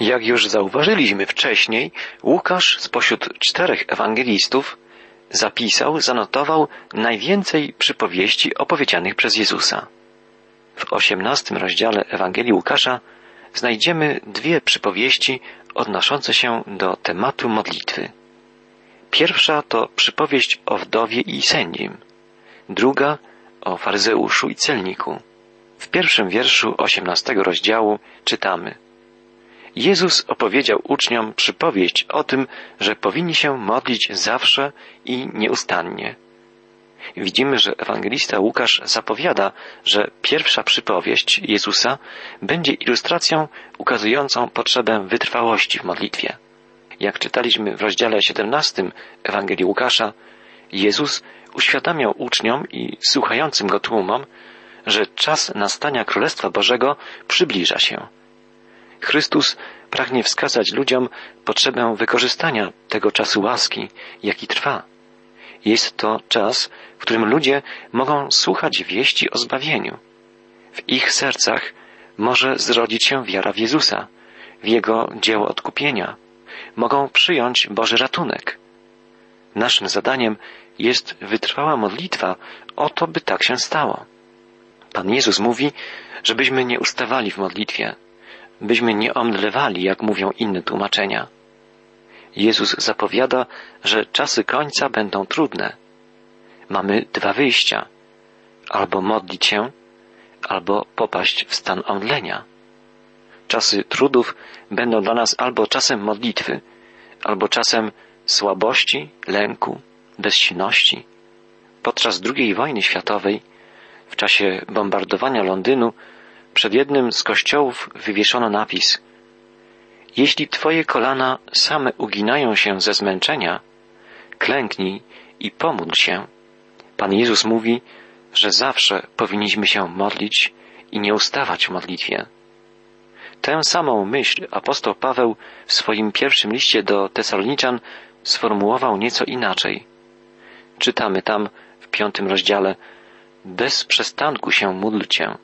Jak już zauważyliśmy wcześniej, Łukasz spośród czterech ewangelistów zapisał, zanotował najwięcej przypowieści opowiedzianych przez Jezusa. W osiemnastym rozdziale Ewangelii Łukasza znajdziemy dwie przypowieści odnoszące się do tematu modlitwy. Pierwsza to przypowieść o wdowie i sędzim, druga o faryzeuszu i celniku. W pierwszym wierszu osiemnastego rozdziału czytamy Jezus opowiedział uczniom przypowieść o tym, że powinni się modlić zawsze i nieustannie. Widzimy, że ewangelista Łukasz zapowiada, że pierwsza przypowieść Jezusa będzie ilustracją ukazującą potrzebę wytrwałości w modlitwie. Jak czytaliśmy w rozdziale 17 Ewangelii Łukasza, Jezus uświadamiał uczniom i słuchającym go tłumom, że czas nastania Królestwa Bożego przybliża się. Chrystus pragnie wskazać ludziom potrzebę wykorzystania tego czasu łaski, jaki trwa. Jest to czas, w którym ludzie mogą słuchać wieści o zbawieniu. W ich sercach może zrodzić się wiara w Jezusa, w Jego dzieło odkupienia. Mogą przyjąć Boży ratunek. Naszym zadaniem jest wytrwała modlitwa o to, by tak się stało. Pan Jezus mówi, żebyśmy nie ustawali w modlitwie, byśmy nie omdlewali, jak mówią inne tłumaczenia. Jezus zapowiada, że czasy końca będą trudne. Mamy dwa wyjścia. Albo modlić się, albo popaść w stan omdlenia. Czasy trudów będą dla nas albo czasem modlitwy, albo czasem słabości, lęku, bezsilności. Podczas II wojny światowej, w czasie bombardowania Londynu, przed jednym z kościołów wywieszono napis Jeśli twoje kolana same uginają się ze zmęczenia, klęknij i pomódl się. Pan Jezus mówi, że zawsze powinniśmy się modlić i nie ustawać w modlitwie. Tę samą myśl apostoł Paweł w swoim pierwszym liście do Tesaloniczan sformułował nieco inaczej. Czytamy tam w piątym rozdziale Bez przestanku się módlcie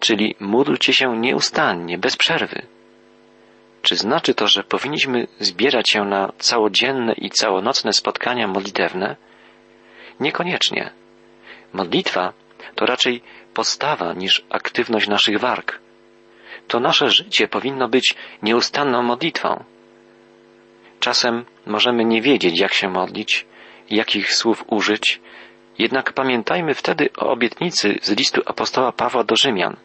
czyli módlcie się nieustannie, bez przerwy. Czy znaczy to, że powinniśmy zbierać się na całodzienne i całonocne spotkania modlitewne? Niekoniecznie. Modlitwa to raczej postawa niż aktywność naszych warg. To nasze życie powinno być nieustanną modlitwą. Czasem możemy nie wiedzieć, jak się modlić, jakich słów użyć, jednak pamiętajmy wtedy o obietnicy z listu apostoła Pawła do Rzymian.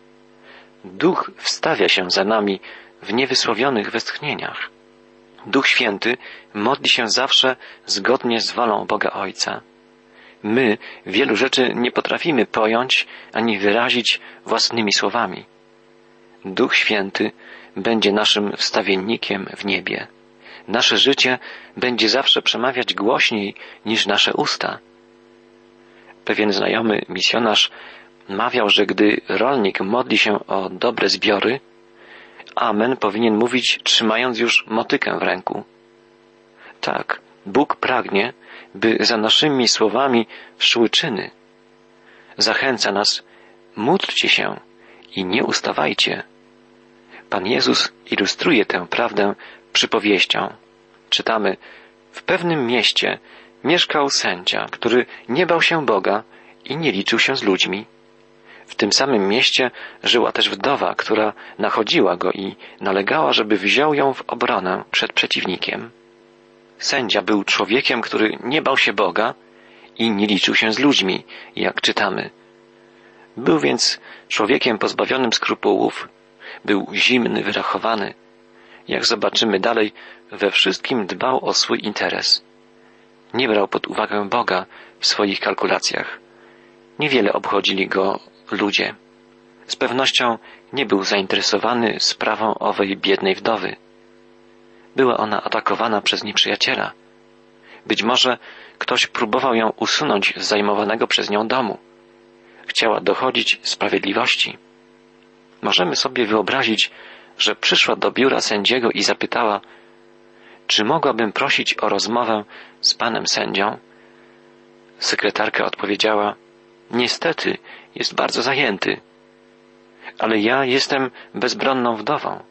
Duch wstawia się za nami w niewysłowionych westchnieniach. Duch Święty modli się zawsze zgodnie z wolą Boga Ojca. My wielu rzeczy nie potrafimy pojąć ani wyrazić własnymi słowami. Duch Święty będzie naszym wstawiennikiem w niebie. Nasze życie będzie zawsze przemawiać głośniej niż nasze usta. Pewien znajomy misjonarz mawiał, że gdy rolnik modli się o dobre zbiory, Amen powinien mówić trzymając już motykę w ręku. Tak, Bóg pragnie, by za naszymi słowami szły czyny. Zachęca nas, módlcie się i nie ustawajcie. Pan Jezus ilustruje tę prawdę przypowieścią. Czytamy, w pewnym mieście mieszkał sędzia, który nie bał się Boga i nie liczył się z ludźmi. W tym samym mieście żyła też wdowa, która nachodziła go i nalegała, żeby wziął ją w obronę przed przeciwnikiem. Sędzia był człowiekiem, który nie bał się Boga i nie liczył się z ludźmi, jak czytamy. Był więc człowiekiem pozbawionym skrupułów, był zimny, wyrachowany. Jak zobaczymy dalej, we wszystkim dbał o swój interes. Nie brał pod uwagę Boga w swoich kalkulacjach. Niewiele obchodzili go ludzie. Z pewnością nie był zainteresowany sprawą owej biednej wdowy. Była ona atakowana przez nieprzyjaciela. Być może ktoś próbował ją usunąć z zajmowanego przez nią domu. Chciała dochodzić sprawiedliwości. Możemy sobie wyobrazić, że przyszła do biura sędziego i zapytała, czy mogłabym prosić o rozmowę z panem sędzią? Sekretarka odpowiedziała, niestety jest bardzo zajęty. Ale ja jestem bezbronną wdową.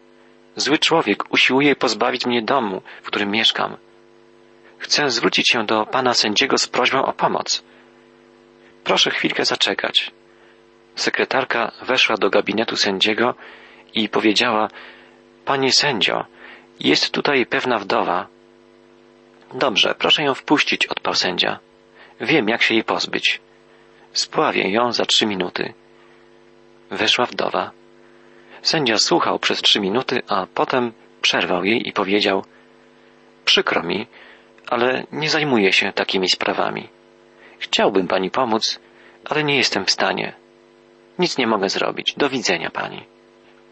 Zły człowiek usiłuje pozbawić mnie domu, w którym mieszkam. Chcę zwrócić się do pana sędziego z prośbą o pomoc. Proszę chwilkę zaczekać. Sekretarka weszła do gabinetu sędziego i powiedziała, Panie sędzio, jest tutaj pewna wdowa. Dobrze, proszę ją wpuścić, odparł sędzia. Wiem, jak się jej pozbyć. Spławię ją za trzy minuty. Weszła wdowa. Sędzia słuchał przez trzy minuty, a potem przerwał jej i powiedział Przykro mi, ale nie zajmuję się takimi sprawami. Chciałbym pani pomóc, ale nie jestem w stanie. Nic nie mogę zrobić. Do widzenia pani.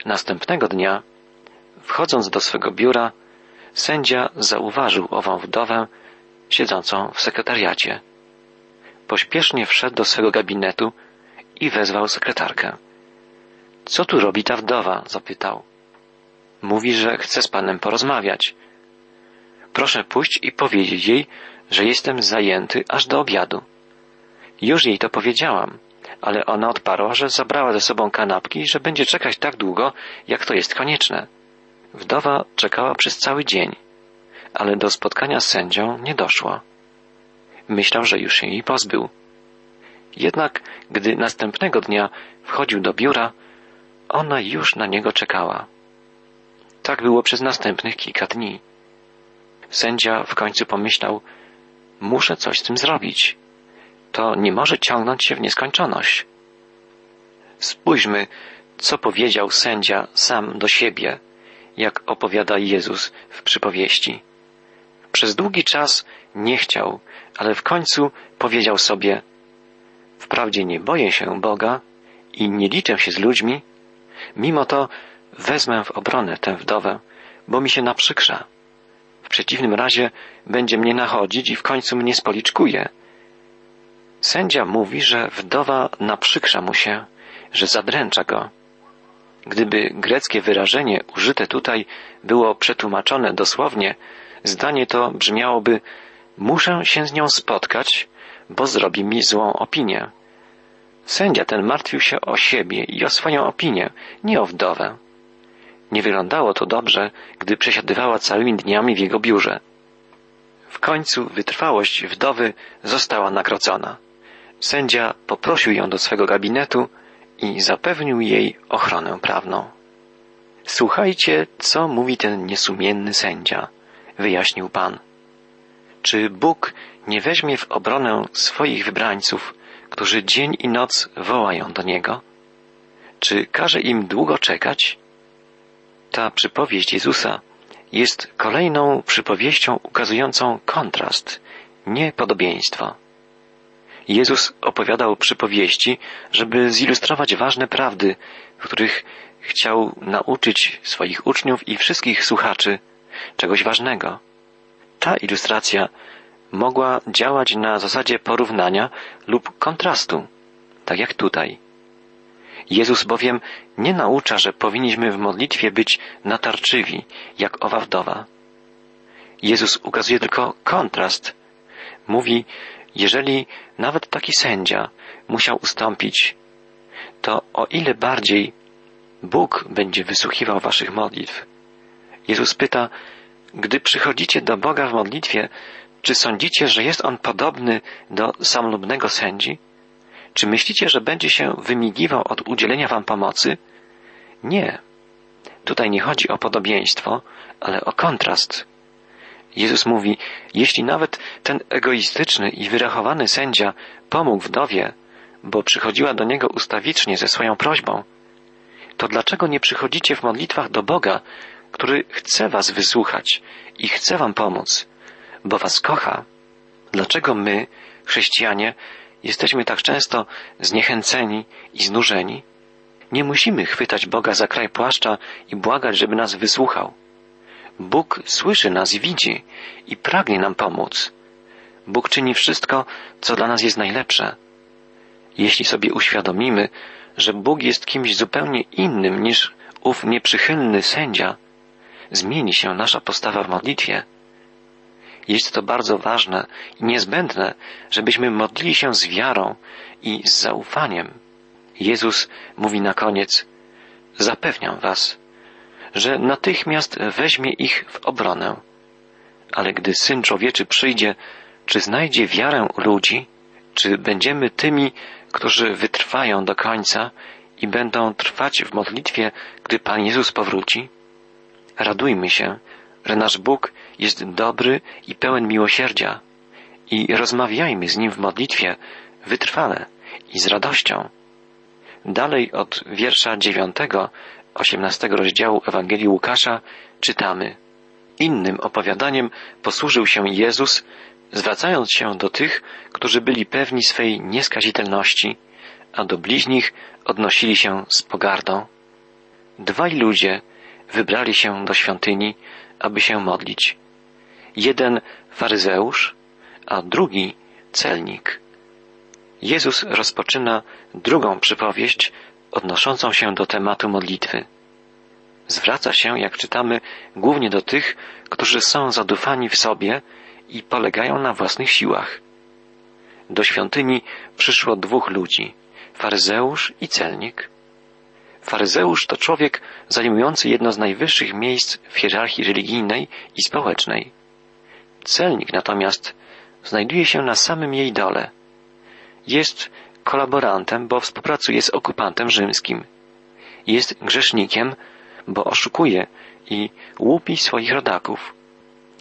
Następnego dnia, wchodząc do swego biura, sędzia zauważył ową wdowę siedzącą w sekretariacie. Pośpiesznie wszedł do swego gabinetu i wezwał sekretarkę. Co tu robi ta wdowa? zapytał. Mówi, że chce z panem porozmawiać. Proszę pójść i powiedzieć jej, że jestem zajęty aż do obiadu. Już jej to powiedziałam, ale ona odparła, że zabrała ze sobą kanapki i że będzie czekać tak długo, jak to jest konieczne. Wdowa czekała przez cały dzień, ale do spotkania z sędzią nie doszło. Myślał, że już się jej pozbył. Jednak, gdy następnego dnia wchodził do biura, ona już na niego czekała. Tak było przez następnych kilka dni. Sędzia w końcu pomyślał, muszę coś z tym zrobić. To nie może ciągnąć się w nieskończoność. Spójrzmy, co powiedział sędzia sam do siebie, jak opowiada Jezus w przypowieści. Przez długi czas nie chciał, ale w końcu powiedział sobie, wprawdzie nie boję się Boga i nie liczę się z ludźmi, mimo to wezmę w obronę tę wdowę, bo mi się naprzykrza. W przeciwnym razie będzie mnie nachodzić i w końcu mnie spoliczkuje. Sędzia mówi, że wdowa naprzykrza mu się, że zadręcza go. Gdyby greckie wyrażenie użyte tutaj było przetłumaczone dosłownie, zdanie to brzmiałoby muszę się z nią spotkać, bo zrobi mi złą opinię. Sędzia ten martwił się o siebie i o swoją opinię, nie o wdowę. Nie wyglądało to dobrze, gdy przesiadywała całymi dniami w jego biurze. W końcu wytrwałość wdowy została nagrodzona. Sędzia poprosił ją do swego gabinetu i zapewnił jej ochronę prawną. Słuchajcie, co mówi ten niesumienny sędzia, wyjaśnił Pan. Czy Bóg nie weźmie w obronę swoich wybrańców, którzy dzień i noc wołają do Niego? Czy każe im długo czekać? Ta przypowieść Jezusa jest kolejną przypowieścią ukazującą kontrast, nie podobieństwo. Jezus opowiadał przypowieści, żeby zilustrować ważne prawdy, których chciał nauczyć swoich uczniów i wszystkich słuchaczy czegoś ważnego. Ta ilustracja mogła działać na zasadzie porównania lub kontrastu, tak jak tutaj. Jezus bowiem nie naucza, że powinniśmy w modlitwie być natarczywi, jak owa wdowa. Jezus ukazuje tylko kontrast. Mówi, jeżeli nawet taki sędzia musiał ustąpić, to o ile bardziej Bóg będzie wysłuchiwał waszych modlitw. Jezus pyta, gdy przychodzicie do Boga w modlitwie, czy sądzicie, że jest On podobny do samolubnego sędzi? Czy myślicie, że będzie się wymigiwał od udzielenia wam pomocy? Nie. Tutaj nie chodzi o podobieństwo, ale o kontrast. Jezus mówi, jeśli nawet ten egoistyczny i wyrachowany sędzia pomógł wdowie, bo przychodziła do niego ustawicznie ze swoją prośbą, to dlaczego nie przychodzicie w modlitwach do Boga, który chce was wysłuchać i chce wam pomóc, bo was kocha? Dlaczego my, chrześcijanie, jesteśmy tak często zniechęceni i znużeni? Nie musimy chwytać Boga za kraj płaszcza i błagać, żeby nas wysłuchał. Bóg słyszy nas i widzi i pragnie nam pomóc. Bóg czyni wszystko, co dla nas jest najlepsze. Jeśli sobie uświadomimy, że Bóg jest kimś zupełnie innym niż ów nieprzychylny sędzia, zmieni się nasza postawa w modlitwie. Jest to bardzo ważne i niezbędne, żebyśmy modlili się z wiarą i z zaufaniem. Jezus mówi na koniec, zapewniam was, że natychmiast weźmie ich w obronę. Ale gdy Syn Człowieczy przyjdzie, czy znajdzie wiarę ludzi? Czy będziemy tymi, którzy wytrwają do końca i będą trwać w modlitwie, gdy Pan Jezus powróci? Radujmy się, że nasz Bóg jest dobry i pełen miłosierdzia i rozmawiajmy z Nim w modlitwie wytrwale i z radością. Dalej od wiersza dziewiątego, osiemnastego rozdziału Ewangelii Łukasza czytamy. Innym opowiadaniem posłużył się Jezus, zwracając się do tych, którzy byli pewni swej nieskazitelności, a do bliźnich odnosili się z pogardą. Dwaj ludzie wybrali się do świątyni, aby się modlić. Jeden faryzeusz, a drugi celnik. Jezus rozpoczyna drugą przypowieść odnoszącą się do tematu modlitwy. Zwraca się, jak czytamy, głównie do tych, którzy są zadufani w sobie i polegają na własnych siłach. Do świątyni przyszło dwóch ludzi, faryzeusz i celnik. Faryzeusz to człowiek zajmujący jedno z najwyższych miejsc w hierarchii religijnej i społecznej. Celnik natomiast znajduje się na samym jej dole. Jest kolaborantem, bo współpracuje z okupantem rzymskim. Jest grzesznikiem, bo oszukuje i łupi swoich rodaków.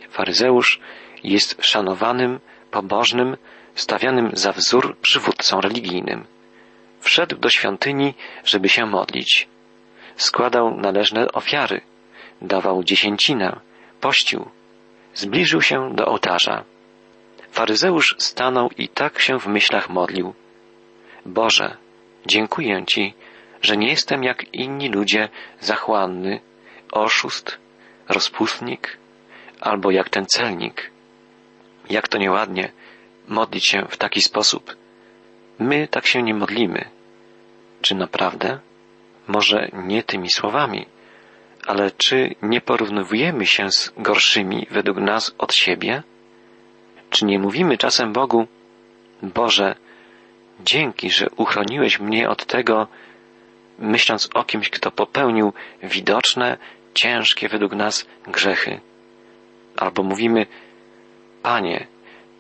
Faryzeusz jest szanowanym, pobożnym, stawianym za wzór przywódcą religijnym. Wszedł do świątyni, żeby się modlić. Składał należne ofiary, dawał dziesięcinę, pościł. Zbliżył się do ołtarza. Faryzeusz stanął i tak się w myślach modlił. Boże, dziękuję Ci, że nie jestem jak inni ludzie zachłanny, oszust, rozpustnik, albo jak ten celnik. Jak to nieładnie modlić się w taki sposób. My tak się nie modlimy. Czy naprawdę? Może nie tymi słowami, ale czy nie porównujemy się z gorszymi według nas od siebie? Czy nie mówimy czasem Bogu, Boże, dzięki, że uchroniłeś mnie od tego, myśląc o kimś, kto popełnił widoczne, ciężkie według nas grzechy? Albo mówimy, Panie,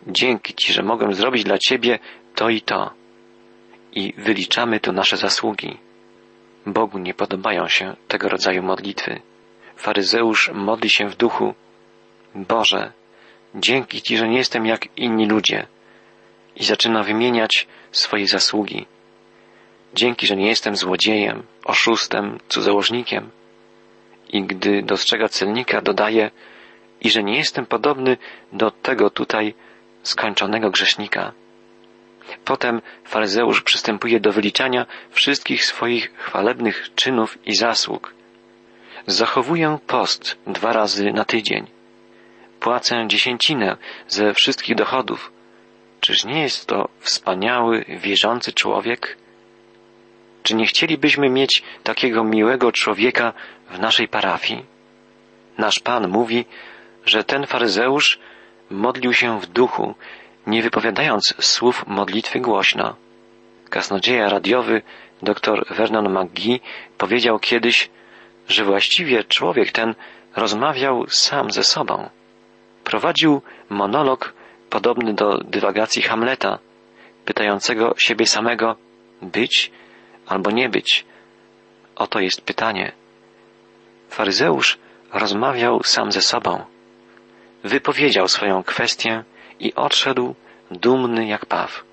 dzięki Ci, że mogłem zrobić dla Ciebie to i to. I wyliczamy tu nasze zasługi. Bogu nie podobają się tego rodzaju modlitwy. Faryzeusz modli się w duchu. Boże, dzięki Ci, że nie jestem jak inni ludzie. I zaczyna wymieniać swoje zasługi. Dzięki, że nie jestem złodziejem, oszustem, cudzołożnikiem. I gdy dostrzega celnika, dodaje, i że nie jestem podobny do tego tutaj skończonego grzesznika. Potem faryzeusz przystępuje do wyliczania wszystkich swoich chwalebnych czynów i zasług. Zachowuję post dwa razy na tydzień. Płacę dziesięcinę ze wszystkich dochodów. Czyż nie jest to wspaniały, wierzący człowiek? Czy nie chcielibyśmy mieć takiego miłego człowieka w naszej parafii? Nasz Pan mówi, że ten faryzeusz modlił się w duchu, nie wypowiadając słów modlitwy głośno. Kasnodzieja radiowy dr Vernon McGee powiedział kiedyś, że właściwie człowiek ten rozmawiał sam ze sobą. Prowadził monolog podobny do dywagacji Hamleta, pytającego siebie samego być albo nie być. Oto jest pytanie. Faryzeusz rozmawiał sam ze sobą wypowiedział swoją kwestię i odszedł dumny jak paw.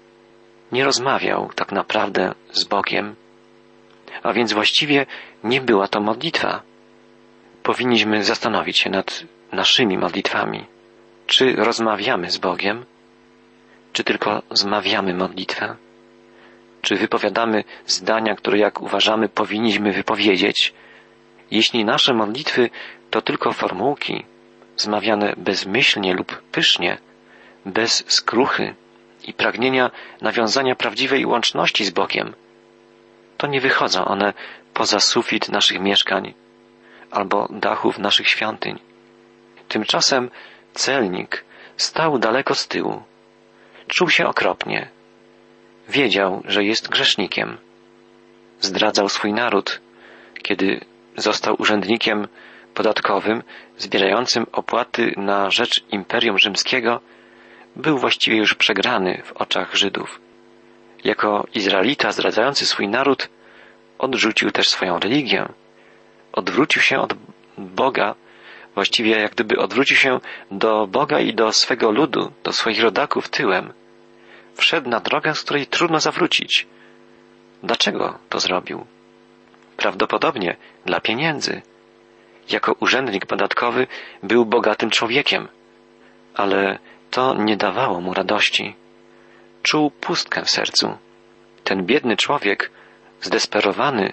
Nie rozmawiał tak naprawdę z Bogiem, a więc właściwie nie była to modlitwa. Powinniśmy zastanowić się nad naszymi modlitwami. Czy rozmawiamy z Bogiem, czy tylko zmawiamy modlitwę? Czy wypowiadamy zdania, które jak uważamy powinniśmy wypowiedzieć? Jeśli nasze modlitwy to tylko formułki, zmawiane bezmyślnie lub pysznie, bez skruchy i pragnienia nawiązania prawdziwej łączności z Bogiem, to nie wychodzą one poza sufit naszych mieszkań albo dachów naszych świątyń. Tymczasem celnik stał daleko z tyłu. Czuł się okropnie. Wiedział, że jest grzesznikiem. Zdradzał swój naród, kiedy został urzędnikiem podatkowym zbierającym opłaty na rzecz Imperium Rzymskiego, był właściwie już przegrany w oczach Żydów. Jako Izraelita zdradzający swój naród, odrzucił też swoją religię. Odwrócił się od Boga, właściwie jak gdyby odwrócił się do Boga i do swego ludu, do swoich rodaków tyłem. Wszedł na drogę, z której trudno zawrócić. Dlaczego to zrobił? Prawdopodobnie dla pieniędzy. Jako urzędnik podatkowy był bogatym człowiekiem, ale to nie dawało mu radości. Czuł pustkę w sercu. Ten biedny człowiek, zdesperowany,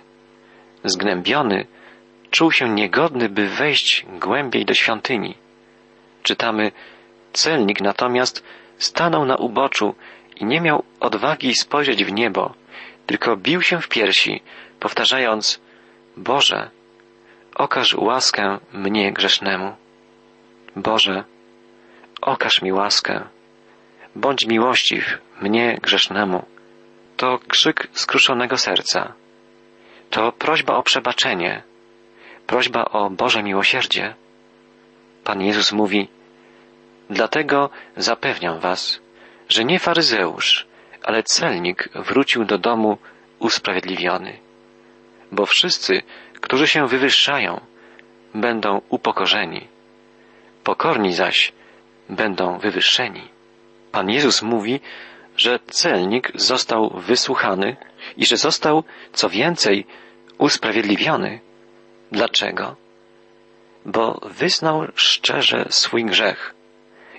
zgnębiony, czuł się niegodny, by wejść głębiej do świątyni. Czytamy, celnik natomiast stanął na uboczu i nie miał odwagi spojrzeć w niebo, tylko bił się w piersi, powtarzając Boże, okaż łaskę mnie grzesznemu. Boże, okaż mi łaskę. Bądź miłościw mnie grzesznemu. To krzyk skruszonego serca. To prośba o przebaczenie. Prośba o Boże miłosierdzie. Pan Jezus mówi, dlatego zapewniam was, że nie faryzeusz, ale celnik wrócił do domu usprawiedliwiony. Bo wszyscy, którzy się wywyższają, będą upokorzeni. Pokorni zaś będą wywyższeni. Pan Jezus mówi, że celnik został wysłuchany i że został, co więcej, usprawiedliwiony. Dlaczego? Bo wyznał szczerze swój grzech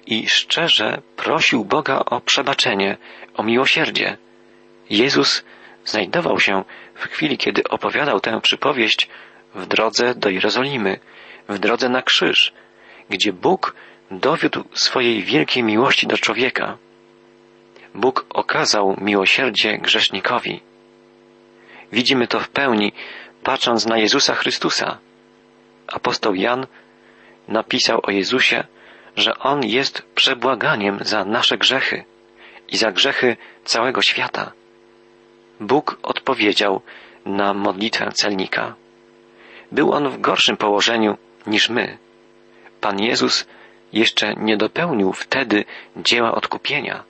i szczerze prosił Boga o przebaczenie, o miłosierdzie. Jezus znajdował się w chwili, kiedy opowiadał tę przypowieść w drodze do Jerozolimy, w drodze na krzyż, gdzie Bóg dowiódł swojej wielkiej miłości do człowieka. Bóg okazał miłosierdzie grzesznikowi. Widzimy to w pełni, patrząc na Jezusa Chrystusa. Apostoł Jan napisał o Jezusie, że On jest przebłaganiem za nasze grzechy i za grzechy całego świata. Bóg odpowiedział na modlitwę celnika. Był on w gorszym położeniu niż my. Pan Jezus jeszcze nie dopełnił wtedy dzieła odkupienia.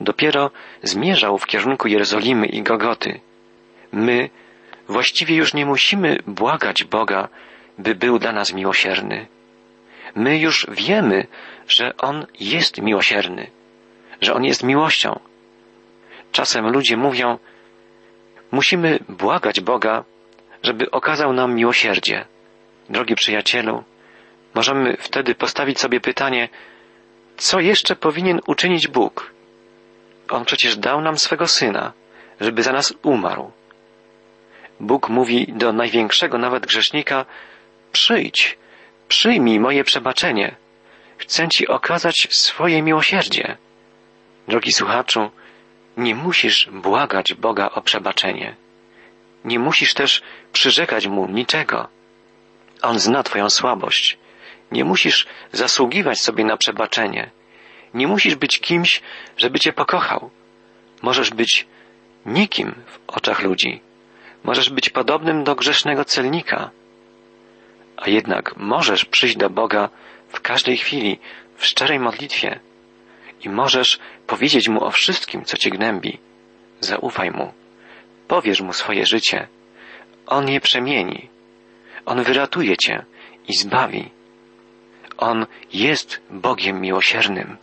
Dopiero zmierzał w kierunku Jerozolimy i Gogoty. My właściwie już nie musimy błagać Boga, by był dla nas miłosierny. My już wiemy, że On jest miłosierny, że On jest miłością. Czasem ludzie mówią, musimy błagać Boga, żeby okazał nam miłosierdzie. Drogi przyjacielu, możemy wtedy postawić sobie pytanie, co jeszcze powinien uczynić Bóg? On przecież dał nam swego Syna, żeby za nas umarł. Bóg mówi do największego nawet grzesznika, przyjdź, przyjmij moje przebaczenie. Chcę Ci okazać swoje miłosierdzie. Drogi słuchaczu, nie musisz błagać Boga o przebaczenie. Nie musisz też przyrzekać Mu niczego. On zna Twoją słabość. Nie musisz zasługiwać sobie na przebaczenie. Nie musisz być kimś, żeby Cię pokochał. Możesz być nikim w oczach ludzi. Możesz być podobnym do grzesznego celnika. A jednak możesz przyjść do Boga w każdej chwili, w szczerej modlitwie i możesz powiedzieć Mu o wszystkim, co Cię gnębi. Zaufaj Mu. Powiesz Mu swoje życie. On je przemieni. On wyratuje Cię i zbawi. On jest Bogiem miłosiernym.